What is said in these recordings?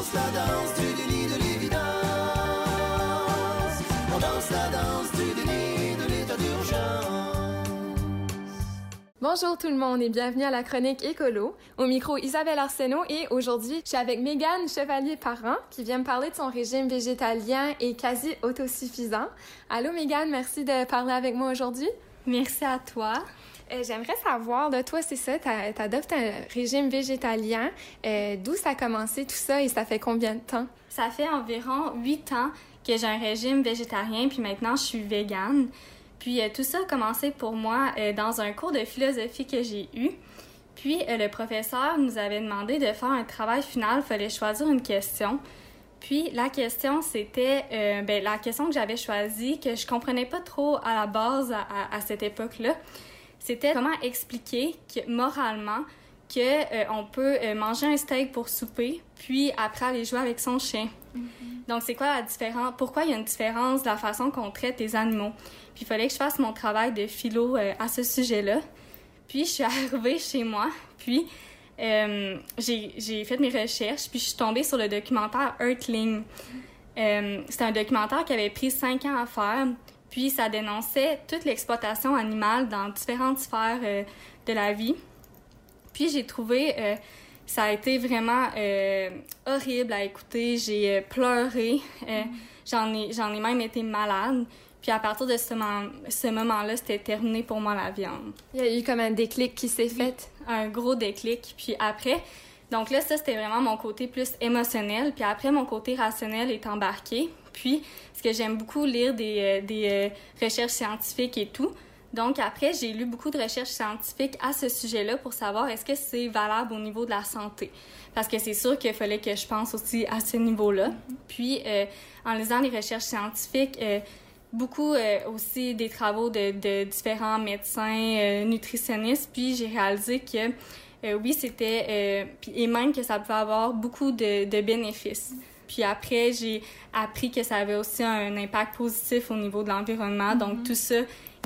danse la danse du déni de l'évidence. On danse la danse du déni de l'état d'urgence. Bonjour tout le monde et bienvenue à la chronique écolo. Au micro Isabelle Arsenault et aujourd'hui, je suis avec Mégane Chevalier-Parent qui vient me parler de son régime végétalien et quasi autosuffisant. Allô Mégane, merci de parler avec moi aujourd'hui. Merci à toi. Euh, J'aimerais savoir, de toi, c'est ça, t'adoptes un régime végétalien. Euh, D'où ça a commencé tout ça et ça fait combien de temps? Ça fait environ huit ans que j'ai un régime végétarien, puis maintenant je suis végane. Puis euh, tout ça a commencé pour moi dans un cours de philosophie que j'ai eu. Puis le professeur nous avait demandé de faire un travail final, il fallait choisir une question. Puis la question c'était ben, la question que j'avais choisie que je comprenais pas trop à la base à cette époque-là, c'était comment expliquer que moralement que euh, on peut euh, manger un steak pour souper puis après aller jouer avec son chien. Donc c'est quoi la différence Pourquoi il y a une différence de la façon qu'on traite les animaux? Puis il fallait que je fasse mon travail de philo euh, à ce sujet-là. Puis je suis arrivée chez moi, puis euh, j'ai fait mes recherches, puis je suis tombée sur le documentaire Earthling. C'était un documentaire qui avait pris cinq ans à faire, puis ça dénonçait toute l'exploitation animale dans différentes sphères euh, de la vie. Puis j'ai trouvé, euh, ça a été vraiment euh, horrible à écouter. J'ai euh, pleuré, euh, j'en ai, j'en ai même été malade. Puis à partir de ce, moment, ce moment-là, c'était terminé pour moi la viande Il y a eu comme un déclic qui s'est fait. un gros déclic. Puis après, donc là, ça, c'était vraiment mon côté plus émotionnel. Puis après, mon côté rationnel est embarqué. Puis, ce que j'aime beaucoup lire des, euh, des euh, recherches scientifiques et tout. Donc après, j'ai lu beaucoup de recherches scientifiques à ce sujet-là pour savoir est-ce que c'est valable au niveau de la santé. Parce que c'est sûr qu'il fallait que je pense aussi à ce niveau-là. Puis, euh, en lisant les recherches scientifiques, beaucoup aussi des travaux de, différents médecins, nutritionnistes, puis j'ai réalisé que oui, c'était et même que ça pouvait avoir beaucoup de bénéfices. Puis après, j'ai appris que ça avait aussi un impact positif au niveau de l'environnement. Donc tout ça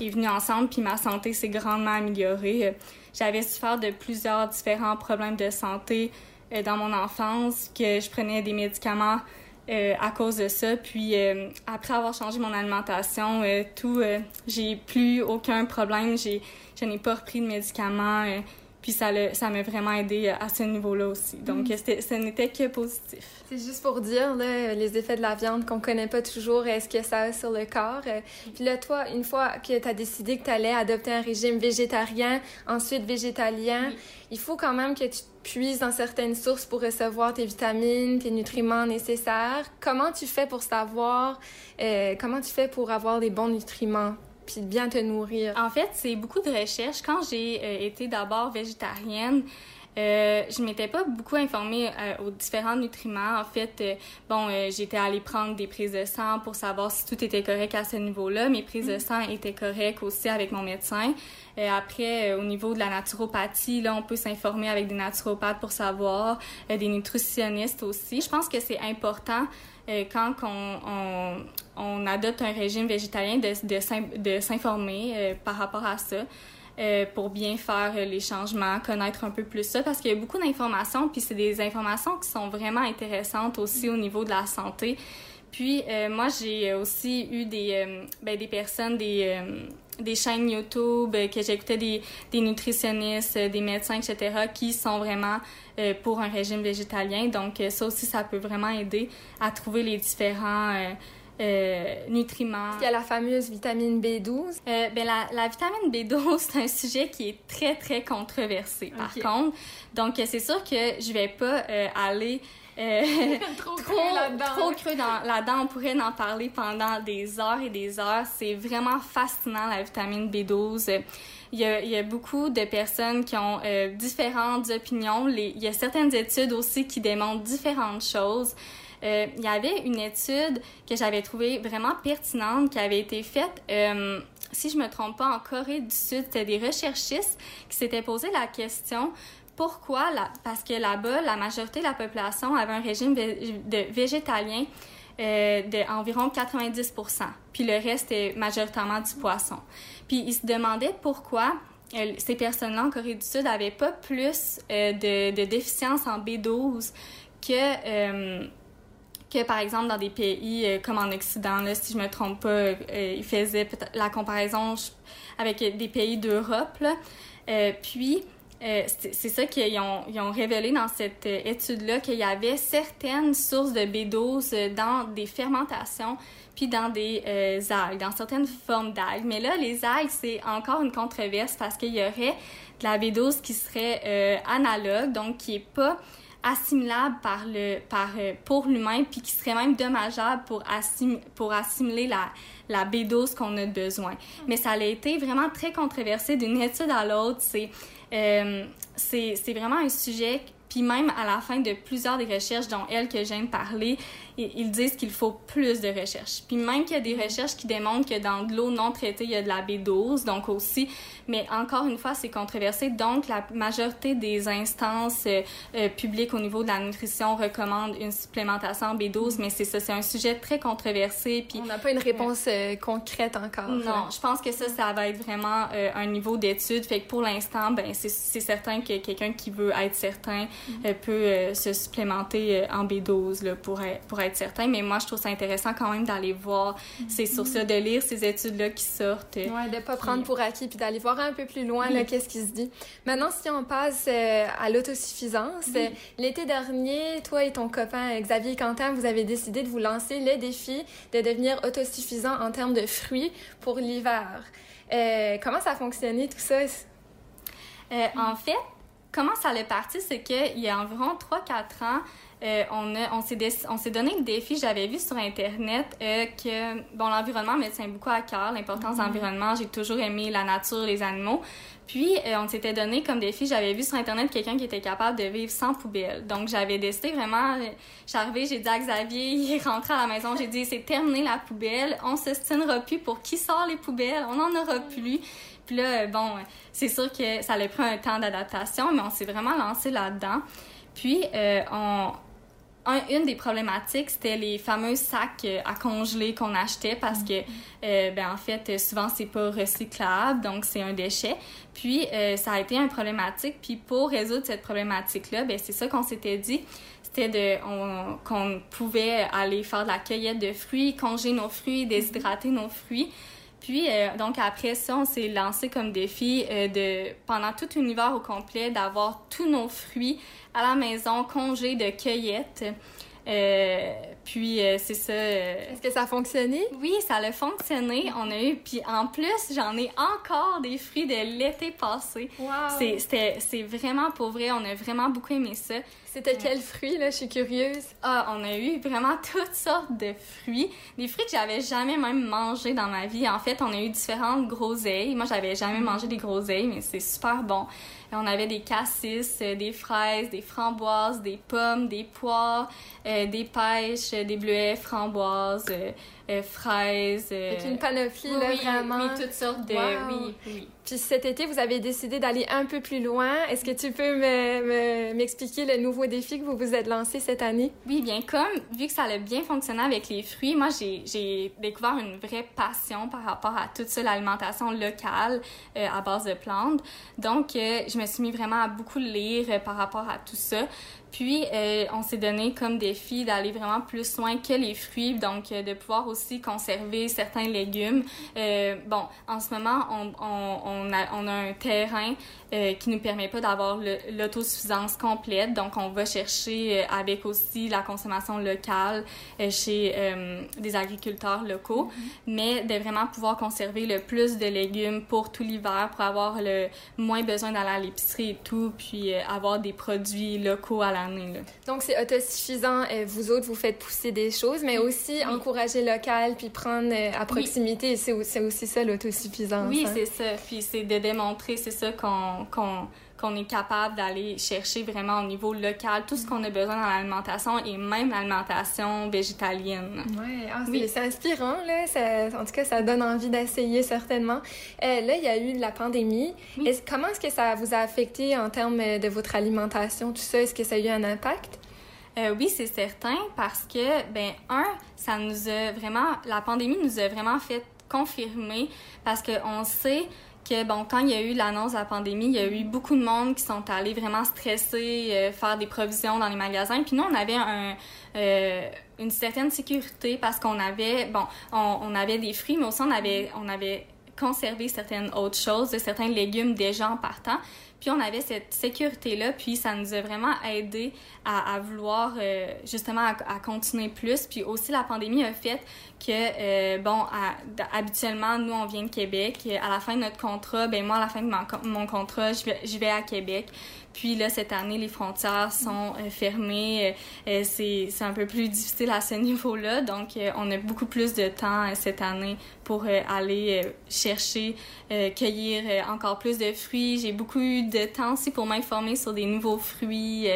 est venu ensemble, puis ma santé s'est grandement améliorée. J'avais souffert de plusieurs différents problèmes de santé euh, dans mon enfance, que je prenais des médicaments euh, à cause de ça. Puis euh, après avoir changé mon alimentation, euh, tout, j'ai plus aucun problème. J'ai, je n'ai pas repris de médicaments. Euh, puis ça m'a vraiment aidé à ce niveau-là aussi. Donc c'était, ce n'était que positif. C'est juste pour dire là, les effets de la viande qu'on connaît pas toujours, est-ce que ça a sur le corps? Euh, Puis là, toi, une fois que tu as décidé que tu allais adopter un régime végétarien, ensuite végétalien, il faut quand même que tu puises dans certaines sources pour recevoir tes vitamines, tes nutriments nécessaires. Comment tu fais pour savoir, euh, comment tu fais pour avoir les bons nutriments, puis de bien te nourrir? En fait, c'est beaucoup de recherches. Quand j'ai euh, été d'abord végétarienne, euh, je m'étais pas beaucoup informée euh, aux différents nutriments. En fait, euh, bon, j'étais allée prendre des prises de sang pour savoir si tout était correct à ce niveau-là. Mes prises de sang étaient correctes aussi avec mon médecin. Après, au niveau de la naturopathie, là, on peut s'informer avec des naturopathes pour savoir, des nutritionnistes aussi. Je pense que c'est important quand on, on, on adopte un régime végétalien de, de, s'in- de s'informer euh, par rapport à ça. euh, pour bien faire les changements, connaître un peu plus ça, parce qu'il y a beaucoup d'informations, puis c'est des informations qui sont vraiment intéressantes aussi au niveau de la santé. Puis euh, moi, j'ai aussi eu des, ben, des personnes, des, des chaînes YouTube, que j'écoutais des, des nutritionnistes, des médecins, etc., qui sont vraiment pour un régime végétalien. Donc ça aussi, ça peut vraiment aider à trouver les différents euh, nutriments. Il y a la fameuse vitamine B12. Euh, ben la, la vitamine B12, c'est un sujet qui est très, très controversé, par contre. Donc, c'est sûr que je vais pas euh, aller euh, Trop creux dans, là-dedans. On pourrait en parler pendant des heures et des heures. C'est vraiment fascinant, la vitamine B12. Euh, Il y a, il y a beaucoup de personnes qui ont euh, différentes opinions. Les, il y a certaines études aussi qui démontrent différentes choses. Euh, il y avait une étude que j'avais trouvée vraiment pertinente qui avait été faite, euh, si je me trompe pas, en Corée du Sud. C'était des recherchistes qui s'étaient posé la question pourquoi parce que là-bas la majorité de la population avait un régime de végétalien euh, de environ 90%, puis le reste est majoritairement du poisson. Puis ils se demandaient pourquoi euh, ces personnes-là en Corée du Sud avaient pas plus de, de déficience en B12 que que par exemple dans des pays euh, comme en Occident, là, si je me trompe pas, euh, ils faisaient la comparaison avec des pays d'Europe. Euh, puis c'est ça qu'ils ont, ils ont révélé dans cette étude-là qu'il y avait certaines sources de B12 dans des fermentations puis dans des algues, dans certaines formes d'algues. Mais là, les algues, c'est encore une controverse parce qu'il y aurait de la B12 qui serait analogue, donc qui est pas assimilable par le, par, euh, pour l'humain, puis qui serait même dommageable pour, assim, pour assimiler la, la B12 qu'on a besoin. Mais ça a été vraiment très controversé d'une étude à l'autre. C'est euh, c'est vraiment un sujet puis même à la fin de plusieurs des recherches, dont elle que j'aime parler, ils disent qu'il faut plus de recherches. Puis même qu'il y a des recherches qui démontrent que dans de l'eau non traitée, il y a de la B12, donc aussi, mais encore une fois, c'est controversé. Donc, la majorité des instances euh, euh, publiques au niveau de la nutrition recommandent une supplémentation en B12, mais c'est ça, c'est un sujet très controversé. Puis, On n'a pas une réponse euh, concrète encore. Non, je pense que ça, ça va être vraiment un niveau d'étude. Fait que pour l'instant, ben, c'est certain que quelqu'un qui veut être certain mm-hmm. peut se supplémenter en B12 là, pour, pour être certain, mais moi, je trouve ça intéressant quand même d'aller voir ces sources-là, de lire ces études-là qui sortent. Oui, de pas prendre pour acquis, puis d'aller voir un peu plus loin, là, qu'est-ce qui se dit. Maintenant, si on passe euh, à l'autosuffisance, euh, l'été dernier, toi et ton copain Xavier Quentin, vous avez décidé de vous lancer le défi de devenir autosuffisant en termes de fruits pour l'hiver. Euh, comment ça a fonctionné, tout ça? en fait, comment ça allait parti, c'est qu'il y a environ 3-4 ans, euh, on, on s'est donné le défi, j'avais vu sur Internet euh, que bon, l'environnement me tient beaucoup à cœur, l'importance de mm-hmm. l'environnement. J'ai toujours aimé la nature, les animaux. Puis, euh, on s'était donné comme défi, j'avais vu sur Internet quelqu'un qui était capable de vivre sans poubelle. Donc, j'avais décidé vraiment, arrivée, j'ai dit à Xavier, il est rentré à la maison, j'ai dit, c'est terminé la poubelle, on se tiendra plus pour qui sort les poubelles, on n'en aura plus. Puis là, bon, c'est sûr que ça allait prendre un temps d'adaptation, mais on s'est vraiment lancé là-dedans. Puis, on, une des problématiques, c'était les fameux sacs euh, à congeler qu'on achetait parce que, euh, ben, en fait, souvent, c'est pas recyclable, donc c'est un déchet. Puis, euh, ça a été un problématique. Puis, pour résoudre cette problématique-là, ben, c'est ça qu'on s'était dit. C'était de, qu'on pouvait aller faire de la cueillette de fruits, congeler nos fruits, déshydrater nos fruits. Puis, donc, après ça, on s'est lancé comme défi de, pendant tout l'univers au complet, d'avoir tous nos fruits à la maison, congé de cueillette. Euh, puis euh, c'est ça. Euh, Est-ce que ça a fonctionné? Oui, ça a fonctionné. On a eu, puis en plus, j'en ai encore des fruits de l'été passé. Wow. C'est vraiment pour vrai. On a vraiment beaucoup aimé ça. C'était quels fruits, là? Je suis curieuse. Ah, on a eu vraiment toutes sortes de fruits. Des fruits que j'avais jamais même mangé dans ma vie. En fait, on a eu différentes groseilles. Moi, j'avais jamais mm. mangé des groseilles, mais c'est super bon. On avait des cassis, euh, des fraises, des framboises, des pommes, des poires, euh, des pêches, des bleuets, framboises, euh, fraises. C'est une panoplie, là, vraiment. Oui, toutes sortes de... Oui, oui. Puis cet été, vous avez décidé d'aller un peu plus loin. Est-ce que tu peux m'expliquer le nouveau défi que vous vous êtes lancé cette année? Oui, bien comme, vu que ça a bien fonctionné avec les fruits, moi, j'ai découvert une vraie passion par rapport à toute ça, l'alimentation locale à base de plantes. Donc, je me suis mis vraiment à beaucoup lire par rapport à tout ça. Puis, euh, on s'est donné comme défi d'aller vraiment plus loin que les fruits, donc euh, de pouvoir aussi conserver certains légumes. Euh, bon, en ce moment, on, on, on, a, on a un terrain euh, qui nous permet pas d'avoir l'autosuffisance complète, donc on va chercher euh, avec aussi la consommation locale chez des agriculteurs locaux, mm-hmm. mais de vraiment pouvoir conserver le plus de légumes pour tout l'hiver, pour avoir le moins besoin d'aller à l'épicerie et tout, puis avoir des produits locaux à la donc, c'est autosuffisant. vous autres, vous faites pousser des choses, mais aussi encourager local puis prendre euh, à proximité. C'est aussi ça, l'autosuffisance. Oui, hein. c'est ça. Puis c'est de démontrer, c'est ça qu'on qu'on est capable d'aller chercher vraiment au niveau local tout ce qu'on a besoin dans l'alimentation et même l'alimentation végétalienne. Ouais, ah, oui, c'est inspirant, là. en tout cas, ça donne envie d'essayer certainement. Euh, là, il y a eu la pandémie. comment est-ce que ça vous a affecté en termes de votre alimentation, tout ça? Est-ce que ça a eu un impact? Euh, oui, c'est certain parce que, ben, un, ça nous a vraiment, la pandémie nous a vraiment fait confirmer parce qu'on sait que, bon, quand il y a eu l'annonce de la pandémie, il y a eu beaucoup de monde qui sont allés vraiment stressés, euh, faire des provisions dans les magasins. Puis nous, on avait un, euh, une certaine sécurité parce qu'on avait, bon, on, on, avait des fruits, mais aussi on avait, on avait conservé certaines autres choses, certains légumes déjà en partant. Puis on avait cette sécurité-là, puis ça nous a vraiment aidé à, vouloir euh, justement à, continuer plus. Puis aussi la pandémie a fait que, euh, bon, habituellement, nous, on vient de Québec. À la fin de notre contrat, ben moi, à la fin de mon, mon contrat, je vais, je vais à Québec. Puis là, cette année, les frontières sont euh, fermées. Euh, c'est, c'est un peu plus difficile à ce niveau-là. Donc, euh, on a beaucoup plus de temps cette année pour aller chercher, cueillir encore plus de fruits. J'ai beaucoup de temps aussi pour m'informer sur des nouveaux fruits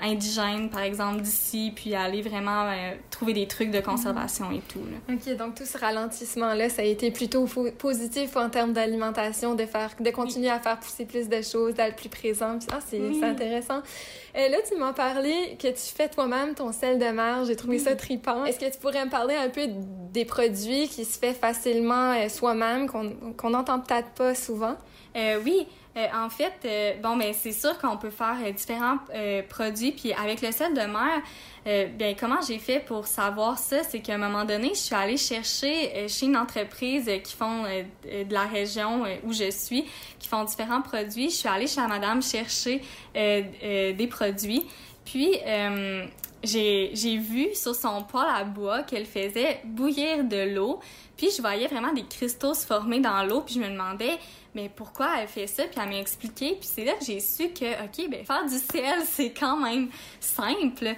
indigènes, par exemple, d'ici, puis aller vraiment trouver des trucs de conservation et tout. Là. OK, donc tout ce ralentissement-là, ça a été plutôt positif en termes d'alimentation, de faire, de continuer à faire pousser plus de choses, d'aller plus présent. ah, c'est oui. intéressant. Et là, tu m'as parlé que tu fais toi-même ton sel de mer. J'ai trouvé oui. ça tripant. Est-ce que tu pourrais me parler un peu des produits qui se fait facilement euh, soi-même, qu'on n'entend peut-être pas souvent? Euh, oui. Euh, en fait, euh, bon, ben c'est sûr qu'on peut faire euh, différents produits. Puis avec le sel de mer, ben comment j'ai fait pour savoir ça, c'est qu'à un moment donné, je suis allée chercher chez une entreprise qui font de la région où je suis, qui font différents produits. Je suis allée chez la madame chercher des produits. Puis j'ai vu sur son poêle à bois qu'elle faisait bouillir de l'eau. Puis je voyais vraiment des cristaux se former dans l'eau. Puis je me demandais mais pourquoi elle fait ça? Puis elle m'a expliqué. Puis c'est là que j'ai su que, OK, ben faire du sel, c'est quand même simple.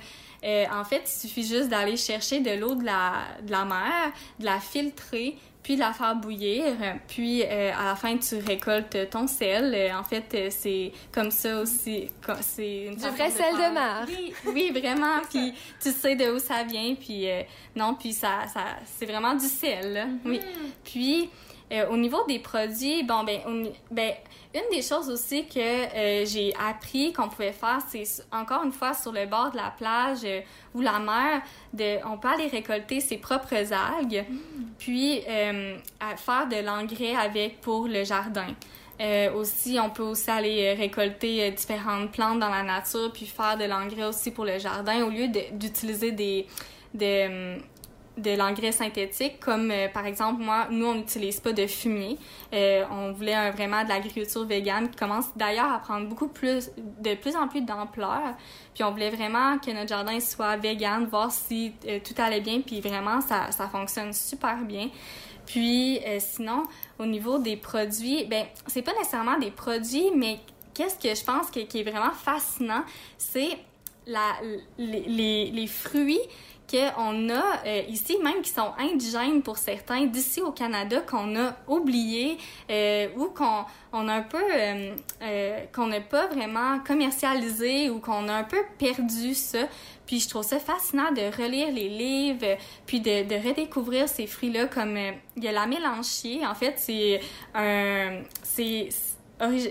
Euh, en fait, il suffit juste d'aller chercher de l'eau de la, de la mer, de la filtrer, puis de la faire bouillir. Puis euh, à la fin, tu récoltes ton sel. Euh, en fait, c'est comme ça aussi. C'est du vrai sel de, mer. Oui, oui vraiment. puis tu sais de où ça vient. Puis euh, non, puis ça, ça c'est vraiment du sel. Là. Mm -hmm. Oui. Puis euh, au niveau des produits, bon ben, on, ben une des choses aussi que euh, j'ai appris qu'on pouvait faire, c'est encore une fois sur le bord de la plage euh, ou la mer, de, on peut aller récolter ses propres algues, mm. puis faire de l'engrais avec pour le jardin. aussi, on peut aussi aller récolter différentes plantes dans la nature, puis faire de l'engrais aussi pour le jardin au lieu d'utiliser des, des de l'engrais synthétique, comme euh, par exemple, moi, nous, on n'utilise pas de fumier. Euh, on voulait un, vraiment de l'agriculture végane qui commence d'ailleurs à prendre beaucoup plus, de plus en plus d'ampleur. Puis on voulait vraiment que notre jardin soit végane, voir si euh, tout allait bien, puis vraiment, ça, ça fonctionne super bien. Puis euh, sinon, au niveau des produits, ben c'est pas nécessairement des produits, mais qu'est-ce que je pense qui, qui est vraiment fascinant, c'est la, les, les, les fruits qu'on a euh, ici, même qui sont indigènes pour certains, d'ici au Canada, qu'on a oublié euh, ou qu'on on a un peu, euh, euh qu'on n'a pas vraiment commercialisé ou qu'on a un peu perdu ça. Puis je trouve ça fascinant de relire les livres, puis de, de redécouvrir ces fruits-là comme euh, il y a la mélanchier. En fait, c'est un, c'est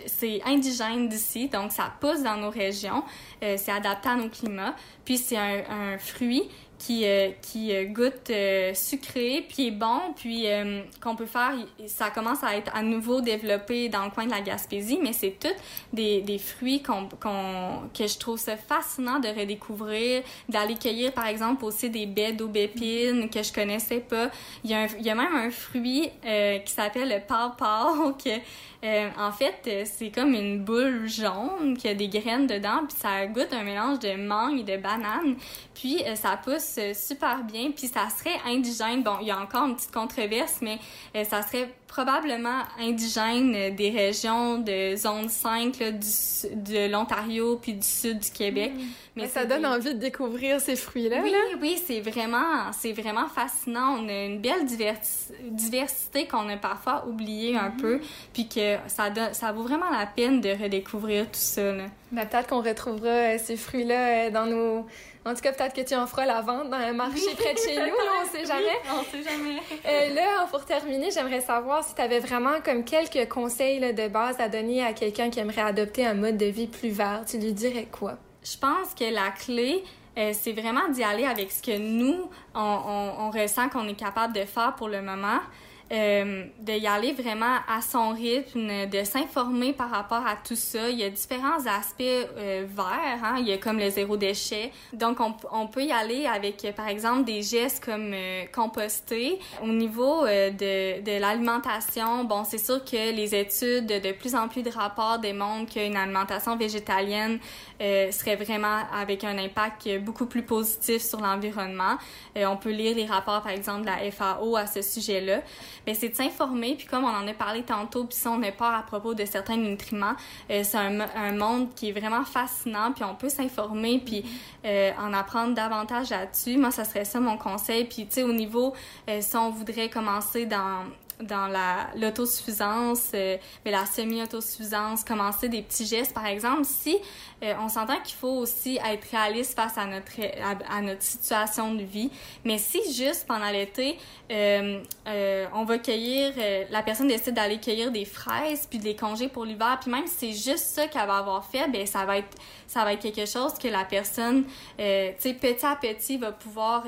c'est indigène d'ici, donc ça pousse dans nos régions, euh, c'est adapté à nos climats, puis c'est un, un, fruit qui, euh, qui euh, goûte euh, sucré, puis est bon, puis qu'on peut faire, ça commence à être à nouveau développé dans le coin de la Gaspésie, mais c'est tout des, des fruits qu'on, qu'on, que je trouve ça fascinant de redécouvrir, d'aller cueillir par exemple aussi des baies d'aubépine que je connaissais pas. Il y a, il y a même un fruit qui s'appelle le pawpaw que en fait, c'est comme une boule jaune qui a des graines dedans, puis ça goûte un mélange de mangue et de banane. Puis ça pousse super bien, puis ça serait indigène. Bon, il y a encore une petite controverse, mais euh, ça serait probablement indigène des régions de zone 5 là, du, de l'Ontario puis du sud du Québec. Mmh. Mais, Mais ça donne des... envie de découvrir ces fruits-là. Oui, là. oui, c'est vraiment, c'est vraiment fascinant. On a une belle diversité qu'on a parfois oublié mmh. un peu, puis que ça, donne, ça vaut vraiment la peine de redécouvrir tout ça. Là. Ben, peut-être qu'on retrouvera ces fruits-là dans nos en tout cas, peut-être que tu en feras la vente dans un marché près de chez nous, là, on sait jamais. on sait jamais. euh, là, pour terminer, j'aimerais savoir si tu avais vraiment comme quelques conseils là, de base à donner à quelqu'un qui aimerait adopter un mode de vie plus vert. Tu lui dirais quoi? Je pense que la clé, euh, c'est vraiment d'y aller avec ce que nous, on, on, on ressent qu'on est capable de faire pour le moment. Euh, de aller vraiment à son rythme, de s'informer par rapport à tout ça. Il y a différents aspects euh, verts, hein? il y a comme le zéro déchet. Donc, on, on peut y aller avec, par exemple, des gestes comme euh, composter. Au niveau euh, de, de l'alimentation, bon, c'est sûr que les études, de plus en plus de rapports démontrent qu'une alimentation végétalienne euh, serait vraiment avec un impact beaucoup plus positif sur l'environnement. on peut lire les rapports, par exemple, de la FAO à ce sujet-là mais c'est de s'informer. Puis comme on en a parlé tantôt, puis si on n'est pas à propos de certains nutriments, euh, c'est un, un, monde qui est vraiment fascinant. Puis on peut s'informer, puis euh, en apprendre davantage là-dessus. Moi, ça serait ça mon conseil. Puis tu sais, au niveau, euh, si on voudrait commencer dans dans la l'autosuffisance, euh, mais la semi-autosuffisance, commencer des petits gestes. Par exemple, si euh, on s'entend qu'il faut aussi être réaliste face à notre à, notre situation de vie, mais si juste pendant l'été, euh, euh on va cueillir, la personne décide d'aller cueillir des fraises puis des congés pour l'hiver, puis même si c'est juste ça qu'elle va avoir fait, ben ça va être ça va être quelque chose que la personne, tu sais, petit à petit va pouvoir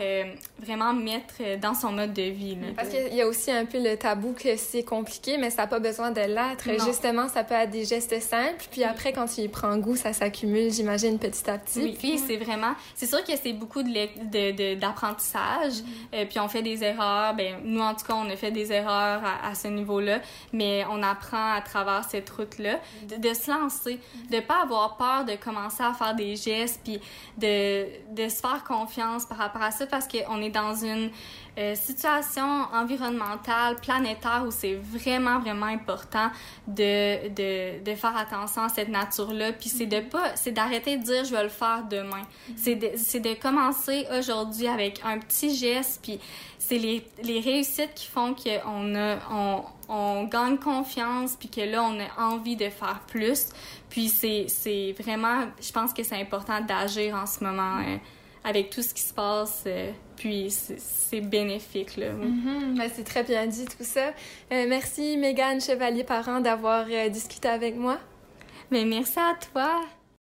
vraiment mettre dans son mode de vie. Là. Parce qu'il y a aussi un peu le tabou que c'est compliqué, mais ça n'a pas besoin de l'être. Justement, ça peut être des gestes simples, puis après, quand tu y prends goût, ça s'accumule, j'imagine, petit à petit. Oui, puis c'est vraiment... C'est sûr que c'est beaucoup d'apprentissage, de, de, euh, puis on fait des erreurs. Ben, nous, en tout cas, on a fait des erreurs à, ce niveau-là, mais on apprend à travers cette route-là de, se lancer, de pas avoir peur de commencer à faire des gestes, puis de, de se faire confiance par rapport à ça, parce qu'on est dans une euh, situation environnementale, planétaire, où c'est vraiment, vraiment important de, de, de, faire attention à cette nature-là. Puis c'est de pas, c'est d'arrêter de dire je vais le faire demain. C'est de, c'est de commencer aujourd'hui avec un petit geste, puis c'est les, les réussites qui font qu'on a, on, on gagne confiance, puis que là, on a envie de faire plus. Puis c'est, c'est vraiment, je pense que c'est important d'agir en ce moment. Hein avec tout ce qui se passe. Euh, puis c'est bénéfique. Là. Mm-hmm. Ben, c'est très bien dit tout ça. Euh, merci Mégane Chevalier-Parent d'avoir euh, discuté avec moi. Mais ben, merci à toi.